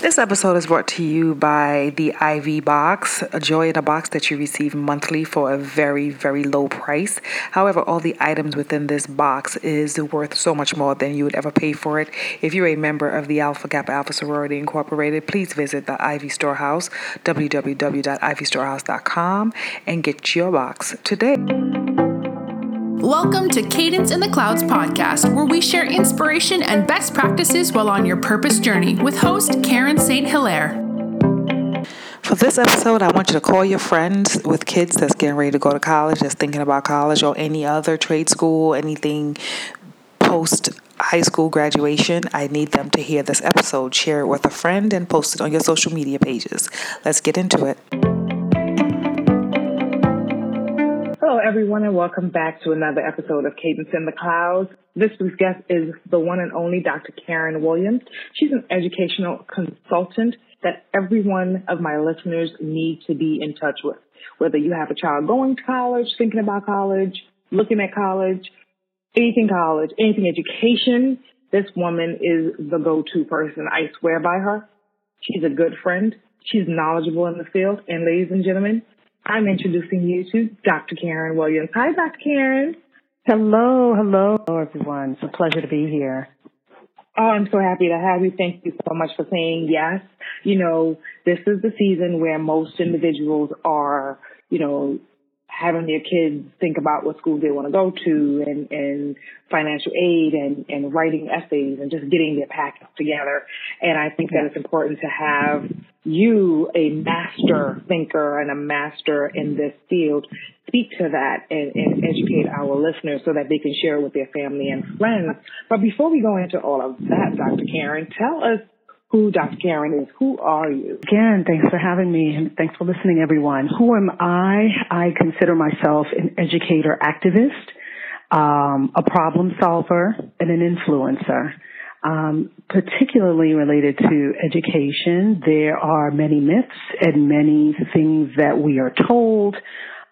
This episode is brought to you by the Ivy Box, a joy in a box that you receive monthly for a very, very low price. However, all the items within this box is worth so much more than you would ever pay for it. If you're a member of the Alpha Kappa Alpha Sorority Incorporated, please visit the Ivy Storehouse, www.ivystorehouse.com, and get your box today. Welcome to Cadence in the Clouds podcast, where we share inspiration and best practices while on your purpose journey with host Karen St. Hilaire. For this episode, I want you to call your friends with kids that's getting ready to go to college, that's thinking about college or any other trade school, anything post high school graduation. I need them to hear this episode. Share it with a friend and post it on your social media pages. Let's get into it. Everyone, and welcome back to another episode of Cadence in the Clouds. This week's guest is the one and only Dr. Karen Williams. She's an educational consultant that every one of my listeners need to be in touch with. Whether you have a child going to college, thinking about college, looking at college, anything college, anything education, this woman is the go-to person. I swear by her. She's a good friend. She's knowledgeable in the field. And ladies and gentlemen, I'm introducing you to Dr. Karen Williams. Hi, Dr. Karen. Hello, hello, everyone. It's a pleasure to be here. Oh, I'm so happy to have you. Thank you so much for saying yes. You know, this is the season where most individuals are, you know, having their kids think about what school they want to go to and, and financial aid and, and writing essays and just getting their packets together. And I think that it's important to have you, a master thinker and a master in this field, speak to that and, and educate our listeners so that they can share it with their family and friends. But before we go into all of that, Dr. Karen, tell us who Dr. Karen is. Who are you? Again, thanks for having me and thanks for listening, everyone. Who am I? I consider myself an educator activist, um, a problem solver, and an influencer. Um, particularly related to education, there are many myths and many things that we are told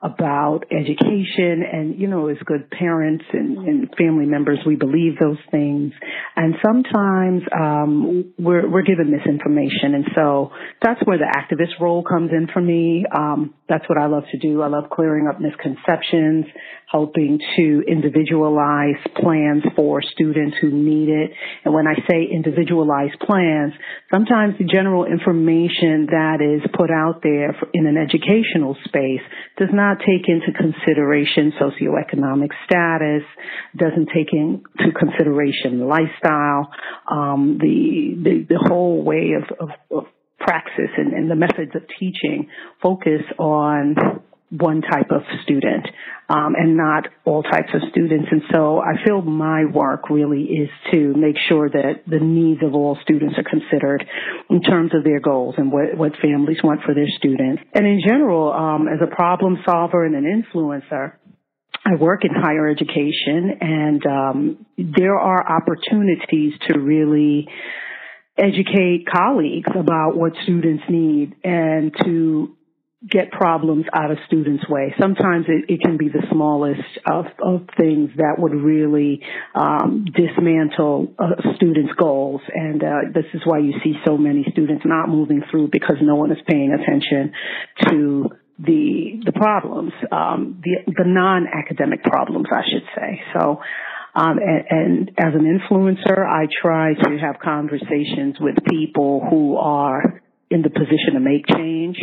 about education and you know as good parents and, and family members we believe those things. And sometimes um, we're, we're given misinformation. And so that's where the activist role comes in for me. Um, that's what i love to do. I love clearing up misconceptions helping to individualize plans for students who need it. And when I say individualized plans, sometimes the general information that is put out there in an educational space does not take into consideration socioeconomic status, doesn't take into consideration lifestyle, um, the, the, the whole way of, of, of praxis and, and the methods of teaching focus on one type of student um, and not all types of students. And so I feel my work really is to make sure that the needs of all students are considered in terms of their goals and what, what families want for their students. And in general, um, as a problem solver and an influencer, I work in higher education and um, there are opportunities to really educate colleagues about what students need and to get problems out of students' way. Sometimes it, it can be the smallest of, of, things that would really um, dismantle a student's goals, and uh, this is why you see so many students not moving through because no one is paying attention to the the problems, um, the the non-academic problems, I should say. So. Um, and, and as an influencer, I try to have conversations with people who are in the position to make change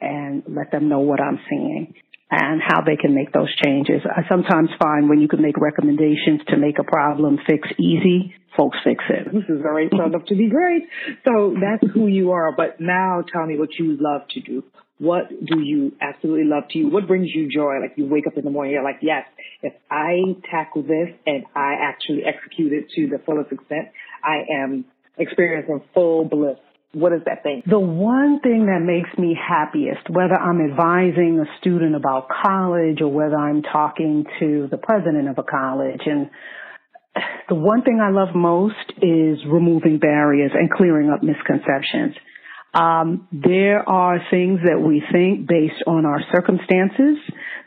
and let them know what I'm seeing and how they can make those changes. I sometimes find when you can make recommendations to make a problem fix easy, folks fix it. This is turned up to be great. So that's who you are. But now tell me what you love to do. What do you absolutely love to you? What brings you joy? Like you wake up in the morning, you're like, yes, if I tackle this and I actually execute it to the fullest extent, I am experiencing full bliss what is that thing? The one thing that makes me happiest, whether I'm advising a student about college or whether I'm talking to the president of a college and the one thing I love most is removing barriers and clearing up misconceptions. Um, there are things that we think based on our circumstances,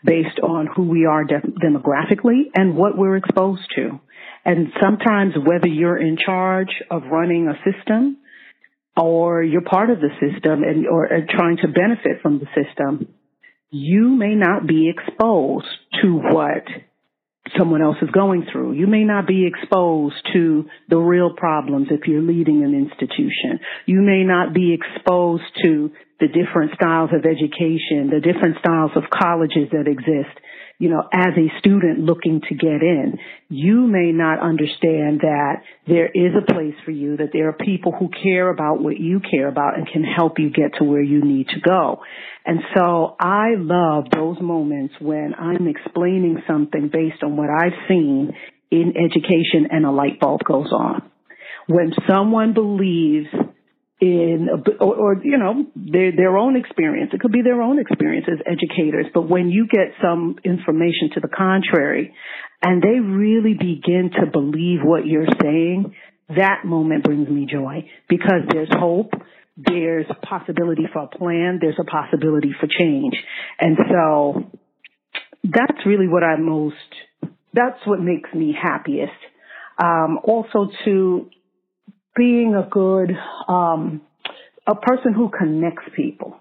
based on who we are de- demographically and what we're exposed to. And sometimes whether you're in charge of running a system or you're part of the system and or, or trying to benefit from the system, you may not be exposed to what someone else is going through. You may not be exposed to the real problems if you're leading an institution. You may not be exposed to the different styles of education, the different styles of colleges that exist you know, as a student looking to get in, you may not understand that there is a place for you, that there are people who care about what you care about and can help you get to where you need to go. And so I love those moments when I'm explaining something based on what I've seen in education and a light bulb goes on. When someone believes in or, or, you know their their own experience. It could be their own experience as educators. But when you get some information to the contrary, and they really begin to believe what you're saying, that moment brings me joy because there's hope. There's possibility for a plan. There's a possibility for change. And so that's really what I most, that's what makes me happiest. Um, also to being a good um, a person who connects people.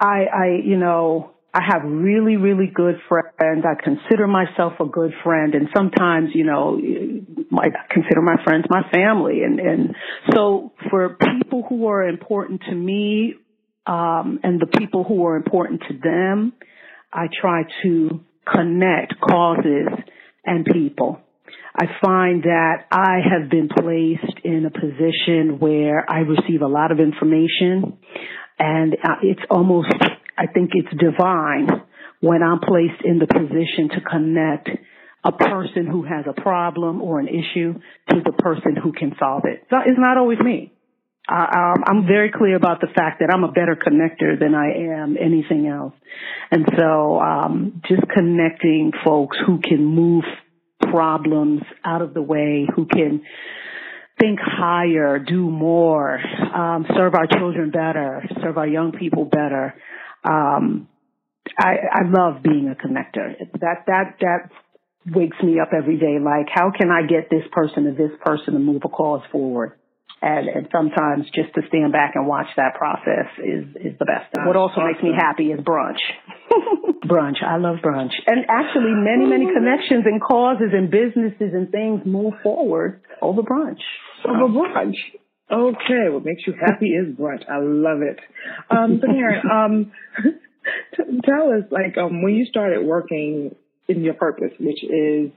I, I, you know, I have really, really good friends. I consider myself a good friend, and sometimes, you know, I consider my friends my family. And and so for people who are important to me, um, and the people who are important to them, I try to connect causes and people. I find that I have been placed in a position where I receive a lot of information and uh, it's almost, I think it's divine when I'm placed in the position to connect a person who has a problem or an issue to the person who can solve it. So it's not always me. I, I'm very clear about the fact that I'm a better connector than I am anything else. And so, um, just connecting folks who can move problems out of the way, who can think higher, do more, um, serve our children better, serve our young people better. Um, I, I love being a connector. That that that wakes me up every day. Like, how can I get this person to this person to move a cause forward? And, and sometimes just to stand back and watch that process is is the best. Thing. What also awesome. makes me happy is brunch. brunch. I love brunch. And actually, many, many connections and causes and businesses and things move forward over brunch. Over brunch. Okay, what makes you happy is brunch. I love it. Um, so Karen, um, t- tell us, like, um, when you started working in your purpose, which is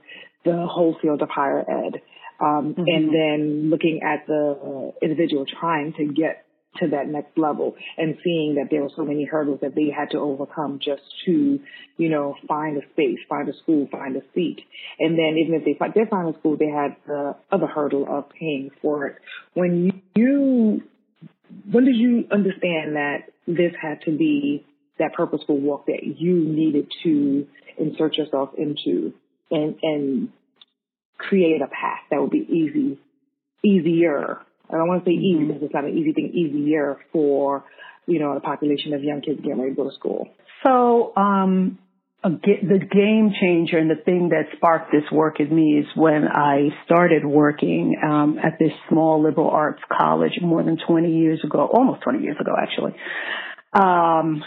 the whole field of higher ed, um, mm-hmm. and then looking at the individual trying to get to that next level and seeing that there were so many hurdles that they had to overcome just to, you know, find a space, find a school, find a seat. And then even if they did find a school, they had the other hurdle of paying for it. When you, when did you understand that this had to be that purposeful walk that you needed to insert yourself into and, and create a path that would be easy, easier I don't want to say easy mm-hmm. because it's not an easy thing, easier for, you know, a population of young kids getting ready to go to school. So, um, the game changer and the thing that sparked this work in me is when I started working um, at this small liberal arts college more than 20 years ago, almost 20 years ago, actually. Um,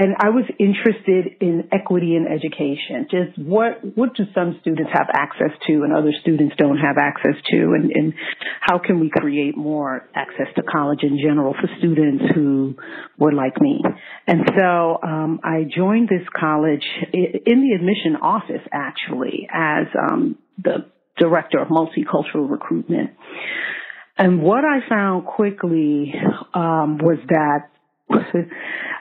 and I was interested in equity in education. Just what what do some students have access to and other students don't have access to, and, and how can we create more access to college in general for students who were like me? And so um, I joined this college in the admission office actually as um, the director of multicultural recruitment. And what I found quickly um, was that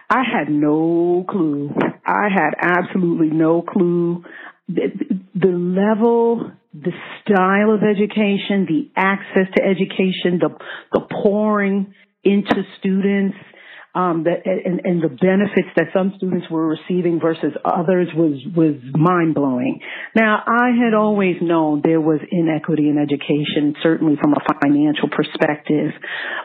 I had no clue. I had absolutely no clue. The, the level, the style of education, the access to education, the, the pouring into students, um, that and, and, the benefits that some students were receiving versus others was was mind blowing. Now, I had always known there was inequity in education, certainly from a financial perspective,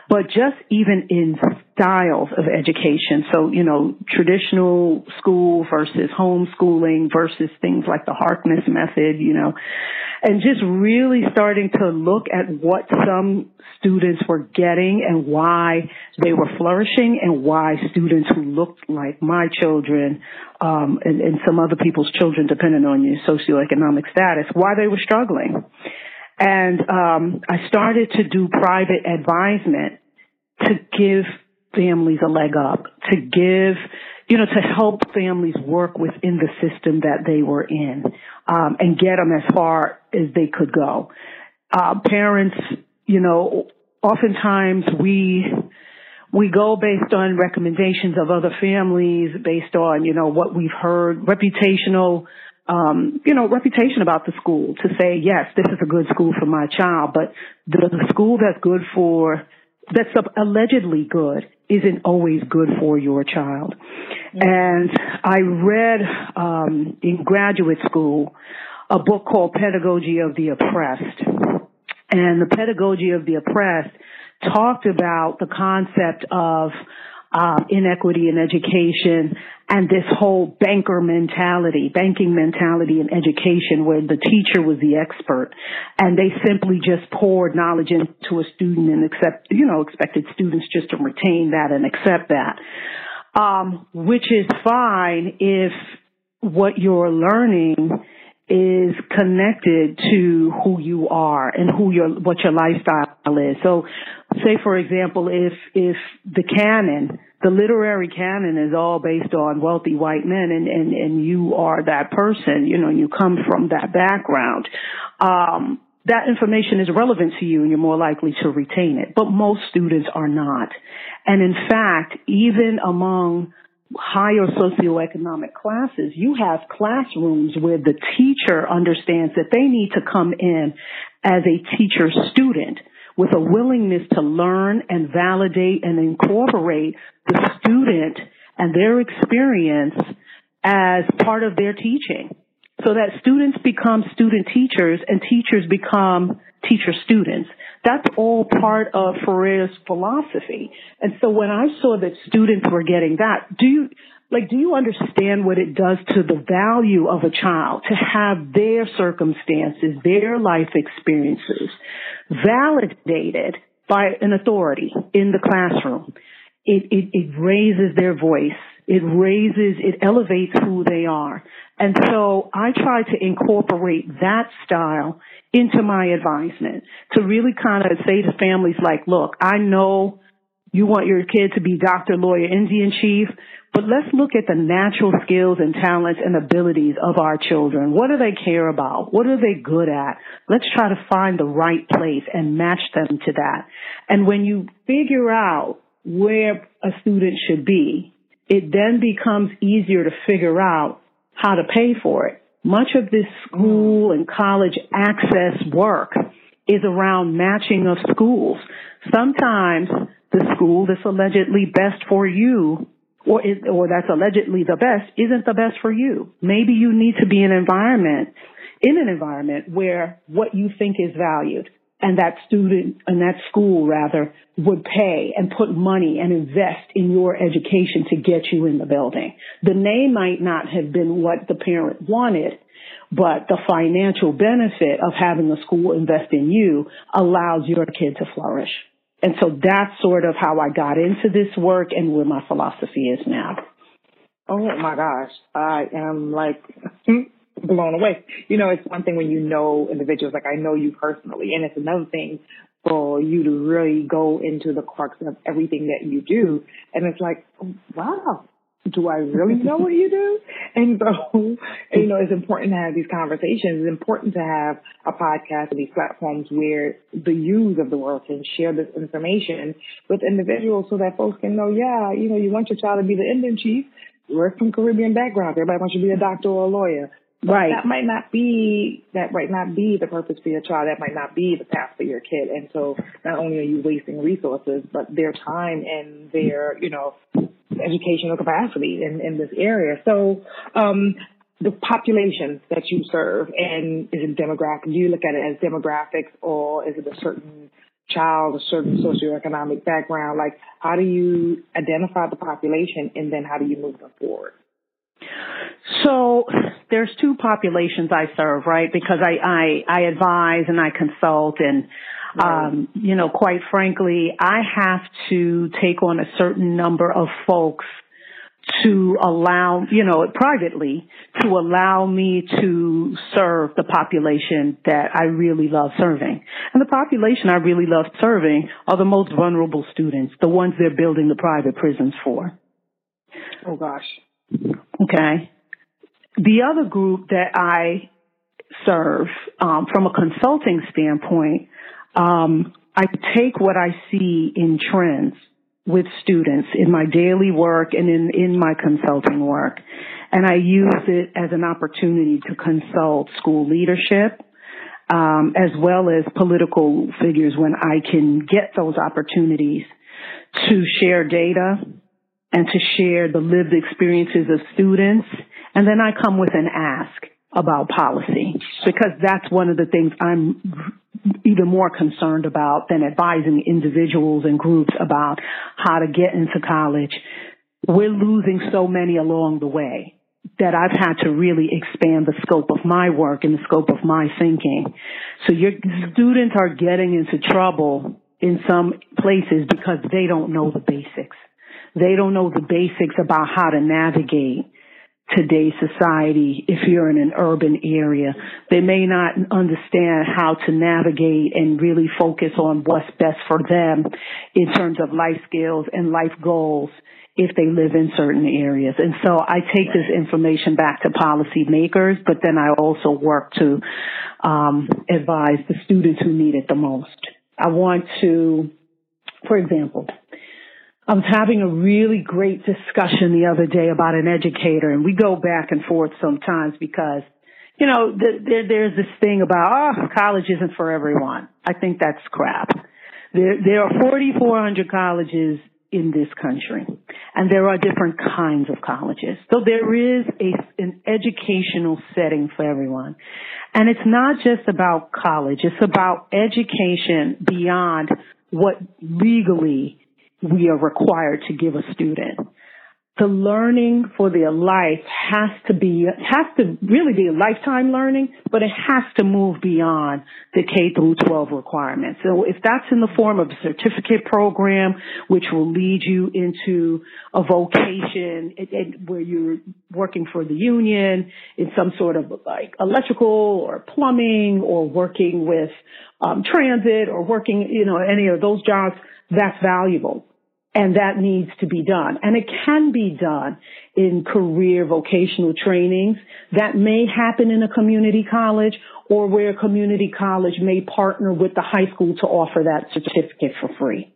but just even in styles of education. So, you know, traditional school versus homeschooling versus things like the Harkness method, you know, and just really starting to look at what some students were getting and why they were flourishing and why students who looked like my children um, and, and some other people's children, depending on your socioeconomic status, why they were struggling. And um, I started to do private advisement to give families a leg up, to give you know, to help families work within the system that they were in um, and get them as far as they could go. Uh, parents, you know, oftentimes we we go based on recommendations of other families, based on you know what we've heard, reputational. Um, you know, reputation about the school to say, yes, this is a good school for my child, but the, the school that's good for, that's allegedly good isn't always good for your child. And I read um, in graduate school a book called Pedagogy of the Oppressed. And the Pedagogy of the Oppressed talked about the concept of uh, inequity in education and this whole banker mentality, banking mentality in education where the teacher was the expert and they simply just poured knowledge into a student and accept, you know, expected students just to retain that and accept that. Um, which is fine if what you're learning is connected to who you are and who your what your lifestyle is. So say for example if if the canon the literary canon is all based on wealthy white men and and and you are that person you know you come from that background um that information is relevant to you and you're more likely to retain it but most students are not and in fact even among higher socioeconomic classes, you have classrooms where the teacher understands that they need to come in as a teacher student with a willingness to learn and validate and incorporate the student and their experience as part of their teaching so that students become student teachers and teachers become teacher students. That's all part of Freire's philosophy. And so when I saw that students were getting that, do you, like, do you understand what it does to the value of a child to have their circumstances, their life experiences validated by an authority in the classroom? It, it, it raises their voice. It raises, it elevates who they are. And so I try to incorporate that style into my advisement to really kind of say to families like, look, I know you want your kid to be doctor, lawyer, Indian chief, but let's look at the natural skills and talents and abilities of our children. What do they care about? What are they good at? Let's try to find the right place and match them to that. And when you figure out where a student should be, it then becomes easier to figure out how to pay for it. Much of this school and college access work is around matching of schools. Sometimes the school that's allegedly best for you or is, or that's allegedly the best isn't the best for you. Maybe you need to be in an environment in an environment where what you think is valued and that student and that school rather would pay and put money and invest in your education to get you in the building. The name might not have been what the parent wanted, but the financial benefit of having a school invest in you allows your kid to flourish. And so that's sort of how I got into this work and where my philosophy is now. Oh my gosh. I am like blown away. You know, it's one thing when you know individuals, like I know you personally, and it's another thing for you to really go into the crux of everything that you do. And it's like, wow, do I really know what you do? And so, you know, it's important to have these conversations. It's important to have a podcast and these platforms where the youth of the world can share this information with individuals so that folks can know, yeah, you know, you want your child to be the Indian chief. We're from Caribbean background. Everybody wants you to be a doctor or a lawyer. Right. That might not be that might not be the purpose for your child. That might not be the path for your kid. And so not only are you wasting resources, but their time and their, you know, educational capacity in, in this area. So, um, the populations that you serve and is it demographic? Do you look at it as demographics or is it a certain child, a certain socioeconomic background? Like, how do you identify the population and then how do you move them forward? So there's two populations I serve, right? Because I, I, I advise and I consult and, um, you know, quite frankly, I have to take on a certain number of folks to allow, you know, privately to allow me to serve the population that I really love serving. And the population I really love serving are the most vulnerable students, the ones they're building the private prisons for. Oh gosh. Okay. The other group that I serve, um, from a consulting standpoint, um, I take what I see in trends with students in my daily work and in, in my consulting work. And I use it as an opportunity to consult school leadership, um, as well as political figures when I can get those opportunities to share data and to share the lived experiences of students. And then I come with an ask about policy because that's one of the things I'm even more concerned about than advising individuals and groups about how to get into college. We're losing so many along the way that I've had to really expand the scope of my work and the scope of my thinking. So your students are getting into trouble in some places because they don't know the basics. They don't know the basics about how to navigate today's society if you're in an urban area. They may not understand how to navigate and really focus on what's best for them in terms of life skills and life goals if they live in certain areas. And so I take this information back to policymakers, but then I also work to um, advise the students who need it the most. I want to, for example, I was having a really great discussion the other day about an educator, and we go back and forth sometimes because, you know, th- there, there's this thing about, oh, college isn't for everyone. I think that's crap. There, there are 4,400 colleges in this country, and there are different kinds of colleges. So there is a, an educational setting for everyone. And it's not just about college, it's about education beyond what legally we are required to give a student. The learning for their life has to be, has to really be a lifetime learning, but it has to move beyond the K through 12 requirements. So if that's in the form of a certificate program, which will lead you into a vocation it, it, where you're working for the union in some sort of like electrical or plumbing or working with um, transit or working, you know, any of those jobs, that's valuable. And that needs to be done. And it can be done in career vocational trainings that may happen in a community college or where a community college may partner with the high school to offer that certificate for free.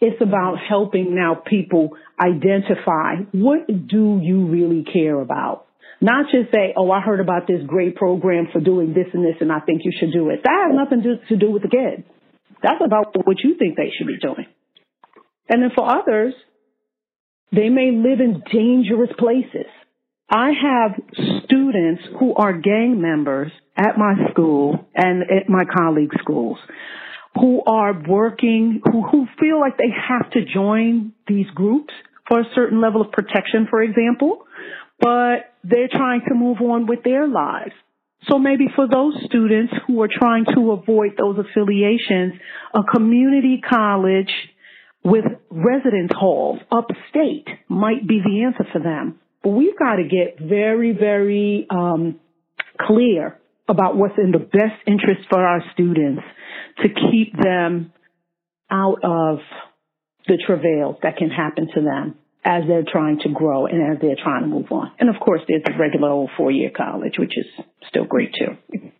It's about helping now people identify what do you really care about? Not just say, oh, I heard about this great program for doing this and this and I think you should do it. That has nothing to, do with the kids. That's about what you think they should be doing. And then for others, they may live in dangerous places. I have students who are gang members at my school and at my colleagues' schools who are working, who, who feel like they have to join these groups for a certain level of protection, for example, but they're trying to move on with their lives. So maybe for those students who are trying to avoid those affiliations, a community college with residence halls upstate might be the answer for them. But we've got to get very, very um, clear about what's in the best interest for our students to keep them out of the travails that can happen to them as they're trying to grow and as they're trying to move on. And of course, there's the regular old four-year college, which is still great too.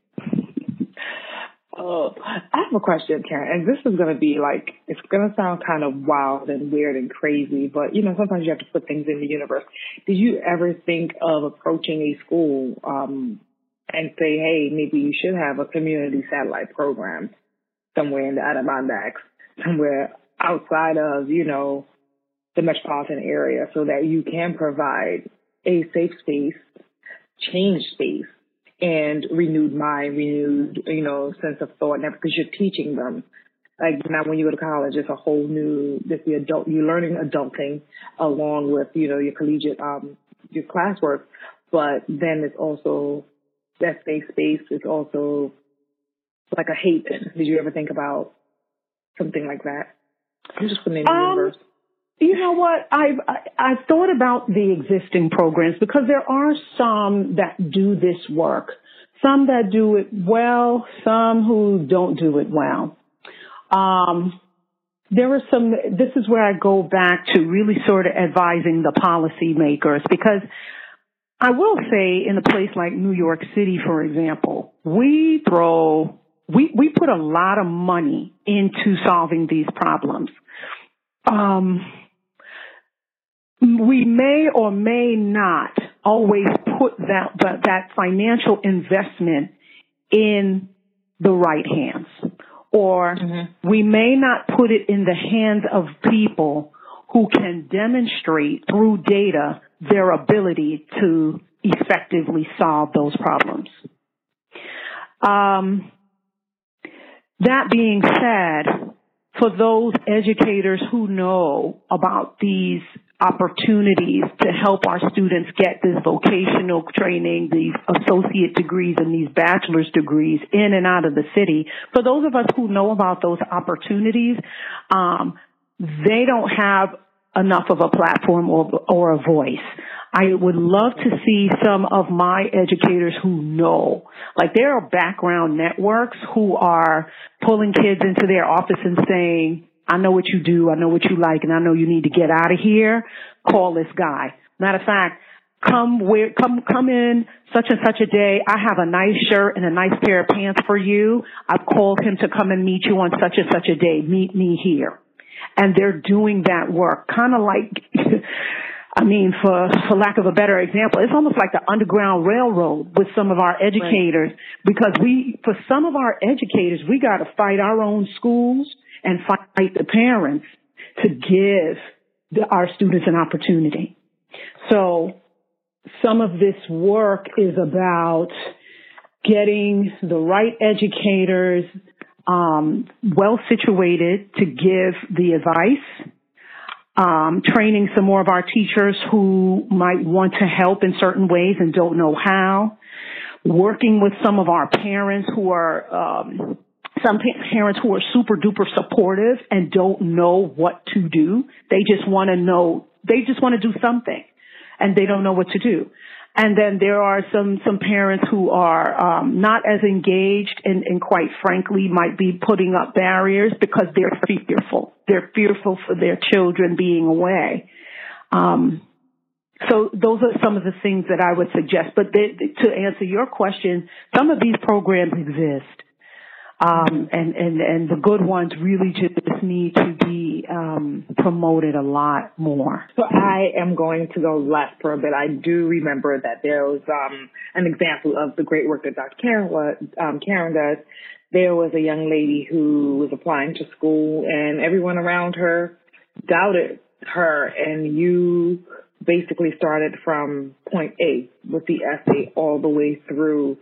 Oh, I have a question, Karen, and this is going to be like, it's going to sound kind of wild and weird and crazy, but you know, sometimes you have to put things in the universe. Did you ever think of approaching a school, um, and say, hey, maybe you should have a community satellite program somewhere in the Adirondacks, somewhere outside of, you know, the metropolitan area so that you can provide a safe space, change space, and renewed mind, renewed, you know, sense of thought, and because you're teaching them. Like now when you go to college, it's a whole new, this the adult, you're learning adulting along with, you know, your collegiate, um, your classwork, but then it's also that safe space is also like a haven. Did you ever think about something like that? I'm just putting in the um, universe. You know what? I've I've thought about the existing programs because there are some that do this work, some that do it well, some who don't do it well. Um, there are some. This is where I go back to really sort of advising the policymakers because I will say in a place like New York City, for example, we throw we we put a lot of money into solving these problems. Um, we may or may not always put that, that, financial investment in the right hands. Or mm-hmm. we may not put it in the hands of people who can demonstrate through data their ability to effectively solve those problems. Um, that being said, for those educators who know about these opportunities to help our students get this vocational training, these associate degrees and these bachelor's degrees in and out of the city. For those of us who know about those opportunities, um, they don't have enough of a platform or, or a voice. I would love to see some of my educators who know. Like there are background networks who are pulling kids into their office and saying, I know what you do. I know what you like and I know you need to get out of here. Call this guy. Matter of fact, come where, come, come in such and such a day. I have a nice shirt and a nice pair of pants for you. I've called him to come and meet you on such and such a day. Meet me here. And they're doing that work, kind of like, I mean, for, for lack of a better example, it's almost like the underground railroad with some of our educators right. because we, for some of our educators, we got to fight our own schools and fight the parents to give the, our students an opportunity. So some of this work is about getting the right educators um, well situated to give the advice um, training some more of our teachers who might want to help in certain ways and don't know how, working with some of our parents who are um, some parents who are super duper supportive and don't know what to do. They just want to know, they just want to do something and they don't know what to do. And then there are some, some parents who are um, not as engaged and, and quite frankly might be putting up barriers because they're fearful. They're fearful for their children being away. Um, so those are some of the things that I would suggest. But they, to answer your question, some of these programs exist. Um, and, and, and the good ones really just need to be um, promoted a lot more. So I am going to go left for a bit. I do remember that there was um, an example of the great work that Dr. Karen, um, Karen does. There was a young lady who was applying to school, and everyone around her doubted her, and you basically started from point A with the essay all the way through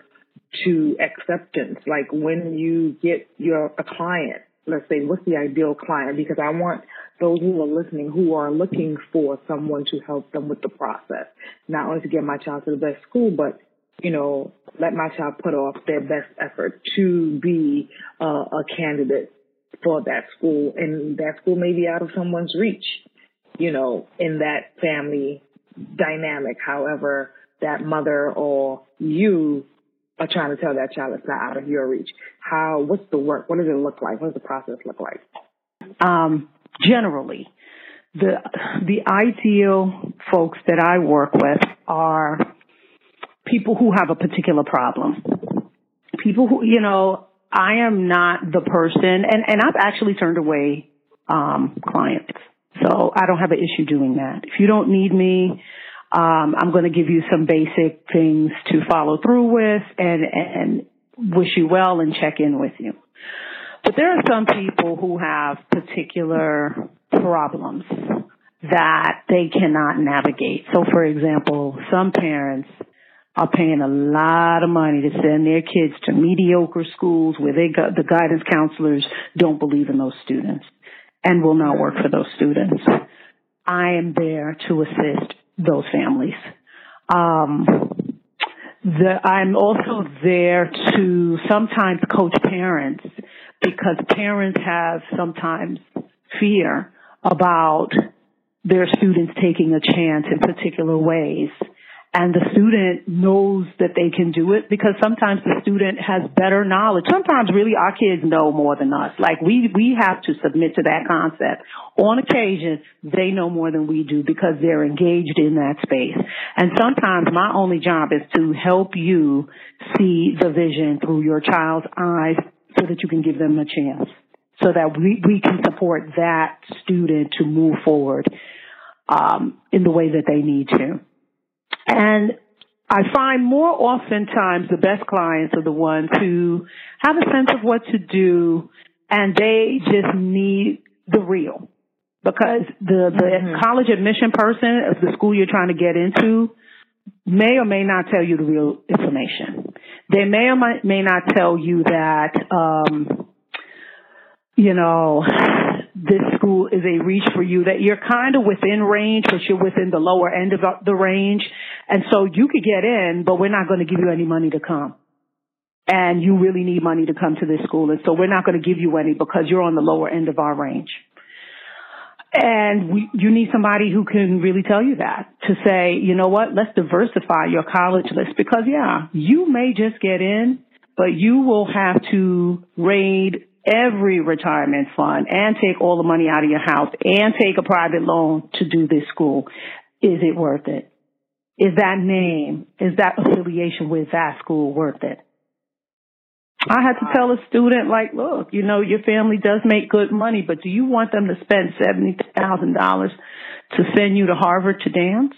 to acceptance. Like when you get your a client, let's say, what's the ideal client? Because I want those who are listening who are looking for someone to help them with the process, not only to get my child to the best school, but you know, let my child put off their best effort to be uh, a candidate for that school, and that school may be out of someone's reach, you know, in that family dynamic. However, that mother or you are trying to tell that child it's not out of your reach? How, what's the work? What does it look like? What does the process look like? Um, generally, the, the ideal folks that I work with are people who have a particular problem. People who, you know, I am not the person, and, and I've actually turned away um, clients. So I don't have an issue doing that. If you don't need me, um, I'm going to give you some basic things to follow through with and, and wish you well and check in with you. But there are some people who have particular problems that they cannot navigate. So for example, some parents are paying a lot of money to send their kids to mediocre schools where they the guidance counselors don't believe in those students and will not work for those students. I am there to assist those families. Um, the, I'm also there to sometimes coach parents because parents have sometimes fear about their students taking a chance in particular ways and the student knows that they can do it because sometimes the student has better knowledge. Sometimes really our kids know more than us. Like we, we have to submit to that concept. On occasion, they know more than we do because they're engaged in that space. And sometimes my only job is to help you see the vision through your child's eyes so that you can give them a chance so that we, we can support that student to move forward um, in the way that they need to. And I find more oftentimes the best clients are the ones who have a sense of what to do and they just need the real. Because the, the mm-hmm. college admission person of the school you're trying to get into may or may not tell you the real information. They may or may not tell you that, um, you know, this school is a reach for you, that you're kind of within range, but you're within the lower end of the range. And so you could get in, but we're not going to give you any money to come. And you really need money to come to this school. And so we're not going to give you any because you're on the lower end of our range. And we, you need somebody who can really tell you that to say, you know what, let's diversify your college list because yeah, you may just get in, but you will have to raid every retirement fund and take all the money out of your house and take a private loan to do this school. Is it worth it? Is that name, is that affiliation with that school worth it? I had to tell a student, like, look, you know, your family does make good money, but do you want them to spend $70,000 to send you to Harvard to dance?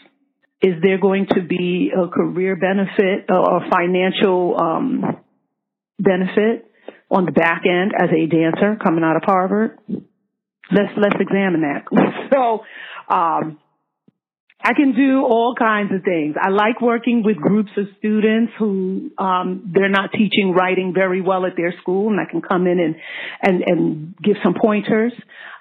Is there going to be a career benefit or financial um, benefit on the back end as a dancer coming out of Harvard? Let's let's examine that. So, um, I can do all kinds of things. I like working with groups of students who um, they're not teaching writing very well at their school, and I can come in and and and give some pointers.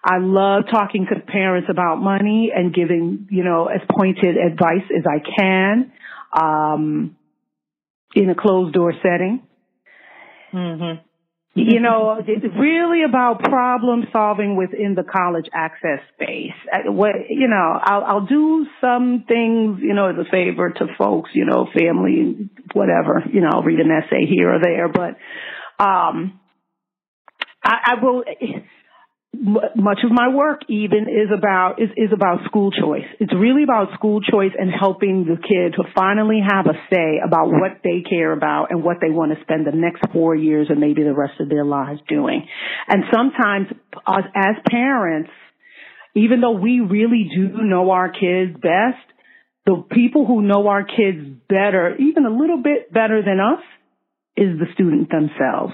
I love talking to parents about money and giving you know as pointed advice as I can um, in a closed door setting. Mm-hmm you know, it's really about problem solving within the college access space. Uh, what, you know, I'll, I'll do some things, you know, as a favor to folks, you know, family, whatever, you know, I'll read an essay here or there, but, um, I, I will, much of my work even is about is, is about school choice. It's really about school choice and helping the kid to finally have a say about what they care about and what they want to spend the next four years and maybe the rest of their lives doing. And sometimes us as parents, even though we really do know our kids best, the people who know our kids better, even a little bit better than us, is the student themselves.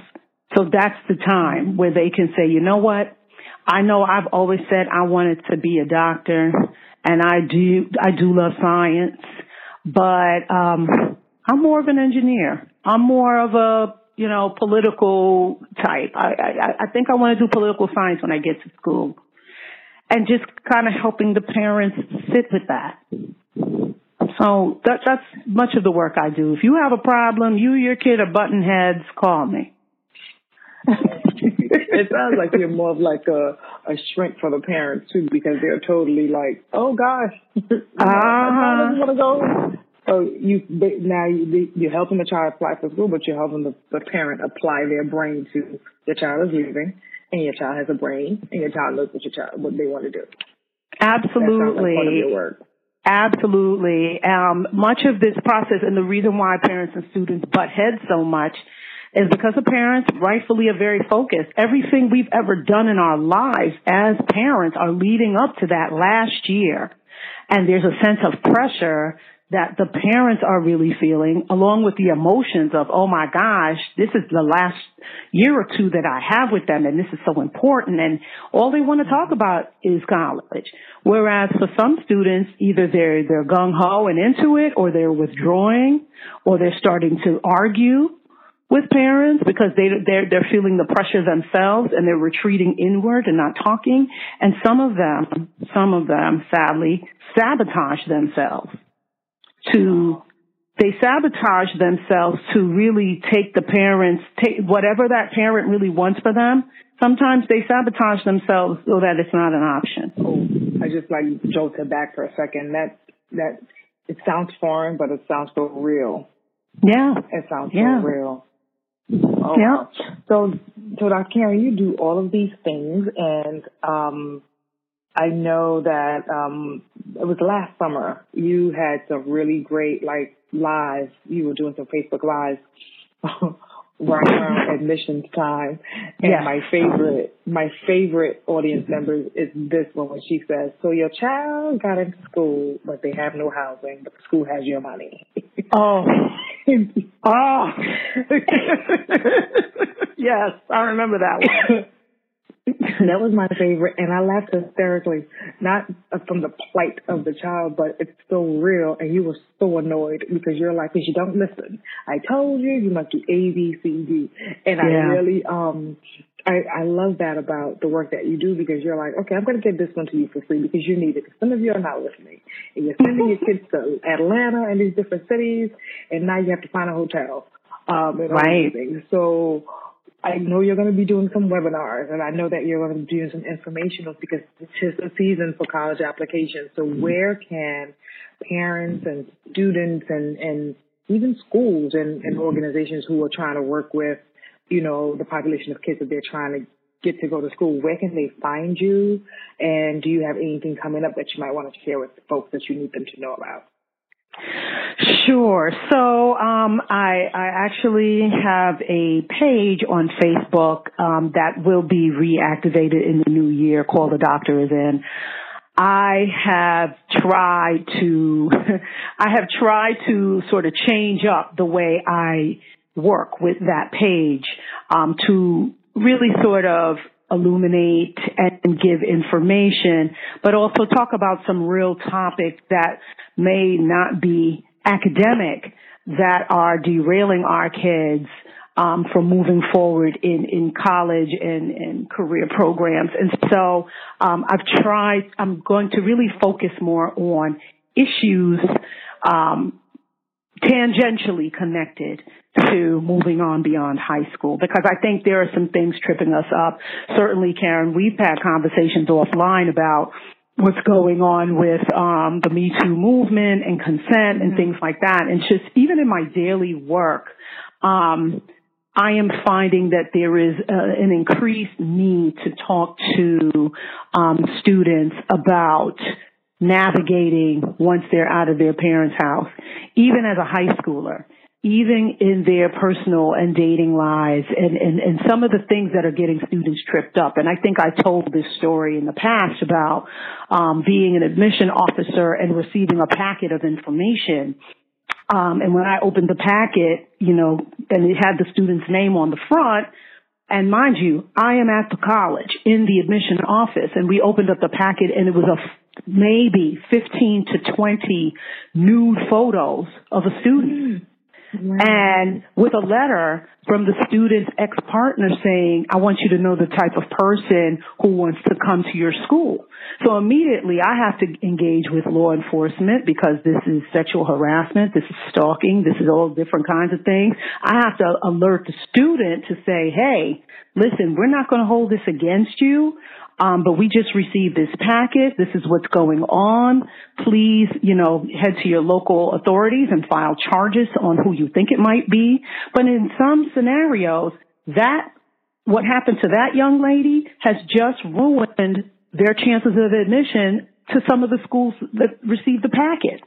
So that's the time where they can say, you know what? I know I've always said I wanted to be a doctor and I do, I do love science, but, um, I'm more of an engineer. I'm more of a, you know, political type. I, I, I think I want to do political science when I get to school and just kind of helping the parents sit with that. So that, that's much of the work I do. If you have a problem, you, your kid are button heads, call me. it sounds like you're more of like a a shrink for the parents too, because they're totally like, oh gosh, uh-huh. I want to go. So you now you, you're helping the child apply for school, but you're helping the, the parent apply their brain to the child is leaving, and your child has a brain, and your child knows what your child what they want to do. Absolutely. Absolutely. Um, much of this process and the reason why parents and students butt heads so much is because the parents rightfully are very focused. Everything we've ever done in our lives as parents are leading up to that last year. And there's a sense of pressure that the parents are really feeling along with the emotions of, oh my gosh, this is the last year or two that I have with them and this is so important and all they want to talk about is college. Whereas for some students, either they're, they're gung ho and into it or they're withdrawing or they're starting to argue with parents because they they're they're feeling the pressure themselves and they're retreating inward and not talking. And some of them some of them sadly sabotage themselves to they sabotage themselves to really take the parents take whatever that parent really wants for them. Sometimes they sabotage themselves so that it's not an option. Oh i just like jolted back for a second. That that it sounds foreign but it sounds so real. Yeah. It sounds yeah. so real Oh, yeah. So, so Dr. Karen, you do all of these things, and um, I know that um, it was last summer. You had some really great like lives. You were doing some Facebook lives right around admissions time. And Yeah. my favorite, my favorite audience member is this one when she says, "So your child got into school, but they have no housing, but the school has your money." oh oh yes i remember that one. That was my favorite, and I laughed hysterically, not from the plight of the child, but it's so real, and you were so annoyed because you're like, because you don't listen. I told you, you must do A, B, C, D, and I really, um, I, I love that about the work that you do because you're like, okay, I'm going to give this one to you for free because you need it. Because Some of you are not listening, and you're sending your kids to Atlanta and these different cities, and now you have to find a hotel, um, and Right. So. I know you're going to be doing some webinars, and I know that you're going to be doing some informational because it's just a season for college applications. So where can parents and students and, and even schools and, and organizations who are trying to work with, you know, the population of kids that they're trying to get to go to school, where can they find you? And do you have anything coming up that you might want to share with folks that you need them to know about? Sure. So um, I, I actually have a page on Facebook um, that will be reactivated in the new year called The Doctor Is In. I have tried to, I have tried to sort of change up the way I work with that page um, to really sort of illuminate and give information, but also talk about some real topics that may not be academic that are derailing our kids um, from moving forward in, in college and, and career programs. And so um, I've tried, I'm going to really focus more on issues um, tangentially connected to moving on beyond high school because I think there are some things tripping us up. Certainly, Karen, we've had conversations offline about what's going on with um, the Me Too movement and consent and things like that. And just even in my daily work, um, I am finding that there is uh, an increased need to talk to um, students about navigating once they're out of their parents' house, even as a high schooler, even in their personal and dating lives and, and, and some of the things that are getting students tripped up. And I think I told this story in the past about um, being an admission officer and receiving a packet of information um, and when I opened the packet, you know, and it had the student's name on the front, and mind you, I am at the college in the admission office, and we opened up the packet, and it was a f- maybe 15 to 20 nude photos of a student. Mm. And with a letter from the student's ex-partner saying, I want you to know the type of person who wants to come to your school. So immediately I have to engage with law enforcement because this is sexual harassment, this is stalking, this is all different kinds of things. I have to alert the student to say, hey, listen, we're not going to hold this against you. Um, but we just received this packet. This is what's going on. Please, you know, head to your local authorities and file charges on who you think it might be. But in some scenarios, that, what happened to that young lady has just ruined their chances of admission to some of the schools that received the packet.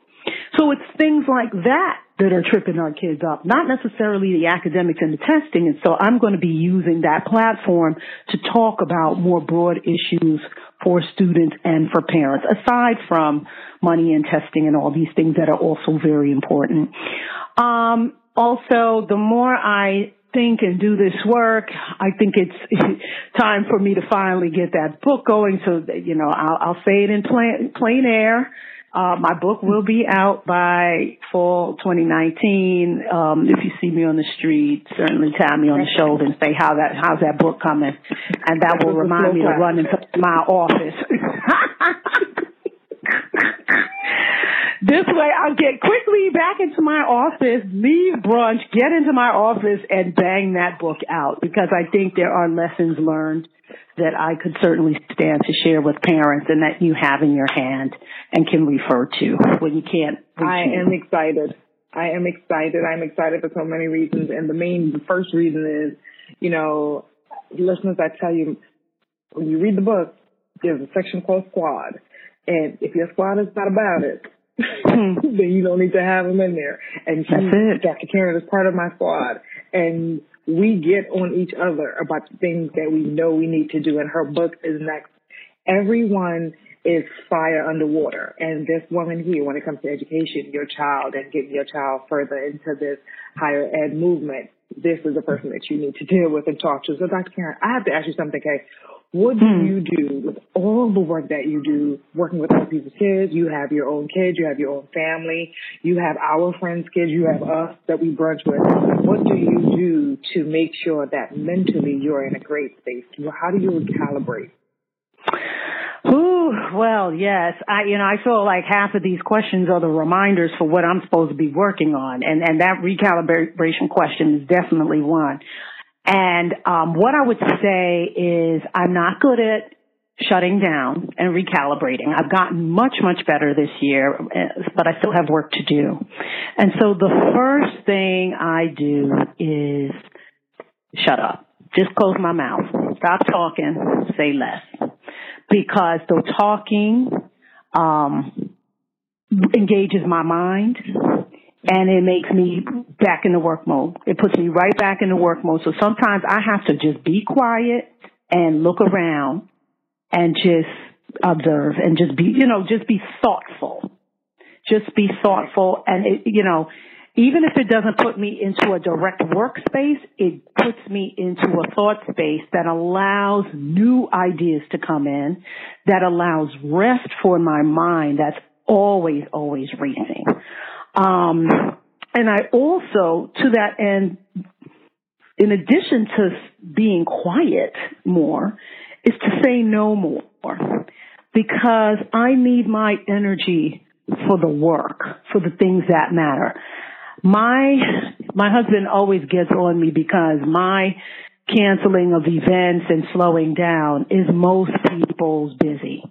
So it's things like that that are tripping our kids up, not necessarily the academics and the testing. And so I'm going to be using that platform to talk about more broad issues for students and for parents, aside from money and testing and all these things that are also very important. Um, also, the more I think and do this work, I think it's time for me to finally get that book going. So, that, you know, I'll, I'll say it in plain, plain air. Uh, my book will be out by fall 2019. Um, if you see me on the street, certainly tap me on the shoulder and say how that how's that book coming, and that will remind me to run into my office. This way I'll get quickly back into my office, leave brunch, get into my office and bang that book out because I think there are lessons learned that I could certainly stand to share with parents and that you have in your hand and can refer to when you can't. I am excited. I am excited. I'm excited for so many reasons. And the main, the first reason is, you know, listeners, I tell you, when you read the book, there's a section called squad. And if your squad is not about it. Hmm. then you don't need to have them in there. And she, Dr. Karen is part of my squad. And we get on each other about the things that we know we need to do. And her book is next. Everyone is fire underwater. And this woman here, when it comes to education, your child and getting your child further into this higher ed movement, this is the person that you need to deal with and talk to. So Dr. Karen, I have to ask you something, Kay. What do hmm. you do with all the work that you do working with other people's kids? You have your own kids, you have your own family, you have our friends' kids, you have us that we brunch with. What do you do to make sure that mentally you're in a great space? How do you recalibrate? Ooh, well, yes. I, you know, I feel like half of these questions are the reminders for what I'm supposed to be working on. And, and that recalibration question is definitely one. And um, what I would say is I'm not good at shutting down and recalibrating. I've gotten much, much better this year, but I still have work to do. And so the first thing I do is shut up. Just close my mouth. Stop talking. Say less. Because the talking um, engages my mind and it makes me back in the work mode. It puts me right back in the work mode. So sometimes I have to just be quiet and look around and just observe and just be, you know, just be thoughtful. Just be thoughtful and it, you know, even if it doesn't put me into a direct workspace, it puts me into a thought space that allows new ideas to come in, that allows rest for my mind that's always, always racing. Um, and I also, to that end, in addition to being quiet more, is to say no more because I need my energy for the work, for the things that matter. My, my husband always gets on me because my canceling of events and slowing down is most people's busy.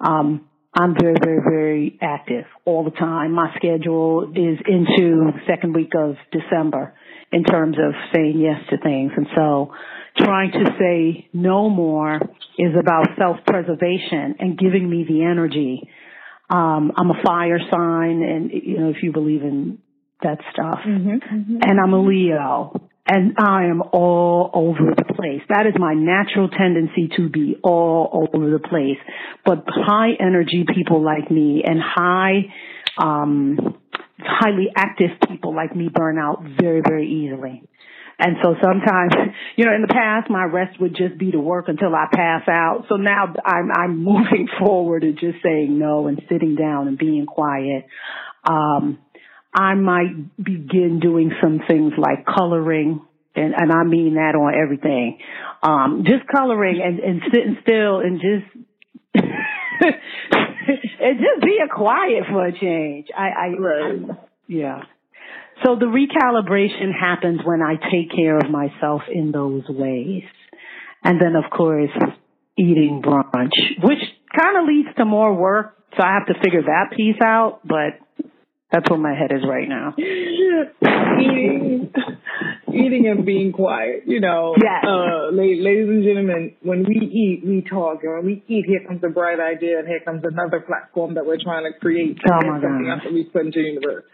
Um, I'm very, very, very active all the time. My schedule is into second week of December in terms of saying yes to things. And so trying to say no more is about self-preservation and giving me the energy. Um, I'm a fire sign and, you know, if you believe in that stuff. Mm-hmm, mm-hmm. And I'm a Leo and I am all over the place. That is my natural tendency to be all over the place. But high energy people like me and high, um, highly active people like me burn out very, very easily. And so sometimes, you know, in the past, my rest would just be to work until I pass out. So now I'm, I'm moving forward and just saying no and sitting down and being quiet. Um, I might begin doing some things like coloring, and, and I mean that on everything. Um, just coloring and, and sitting still and just and just being quiet for a change. I, I, right. I yeah. So the recalibration happens when I take care of myself in those ways. And then of course, eating brunch, which kind of leads to more work. So I have to figure that piece out, but that's where my head is right now. eating, eating and being quiet. You know, yes. uh, ladies and gentlemen, when we eat, we talk, and when we eat, here comes a bright idea, and here comes another platform that we're trying to create. Oh my something else that we put into the universe.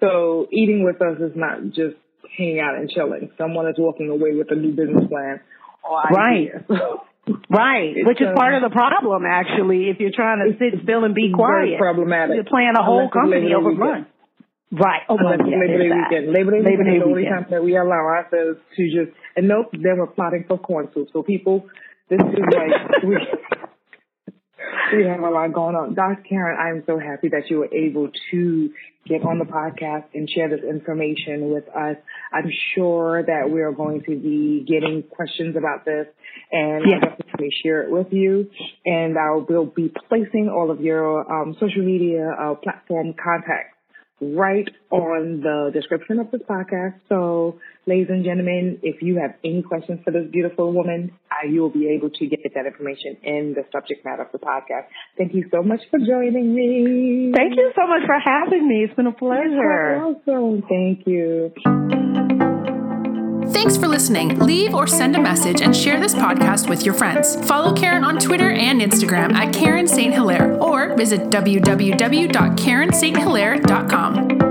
So eating with us is not just hanging out and chilling. Someone is walking away with a new business plan or idea. Right. Right, It's, which is um, part of the problem, actually. If you're trying to sit still and be quiet, very problematic. you're playing a whole company over weekend. Right. Oh, well, yeah, Labor Day weekend. Labor Day Labor weekend is the only weekend. time that we allow ourselves to just, and nope, then we're plotting for corn soup. So people, this is like, we, we have a lot going on. Dr. Karen, I'm so happy that you were able to get on the podcast and share this information with us. I'm sure that we're going to be getting questions about this and Yes. I'll definitely share it with you. And I will be placing all of your um, social media uh, platform contacts right on the description of this podcast. So, ladies and gentlemen, if you have any questions for this beautiful woman, uh, you will be able to get that information in the subject matter of the podcast. Thank you so much for joining me. Thank you so much for having me. It's been a pleasure. Awesome. Thank you. Thanks for listening. Leave or send a message and share this podcast with your friends. Follow Karen on Twitter and Instagram at Karen St. Hilaire or visit www.karensthilaire.com.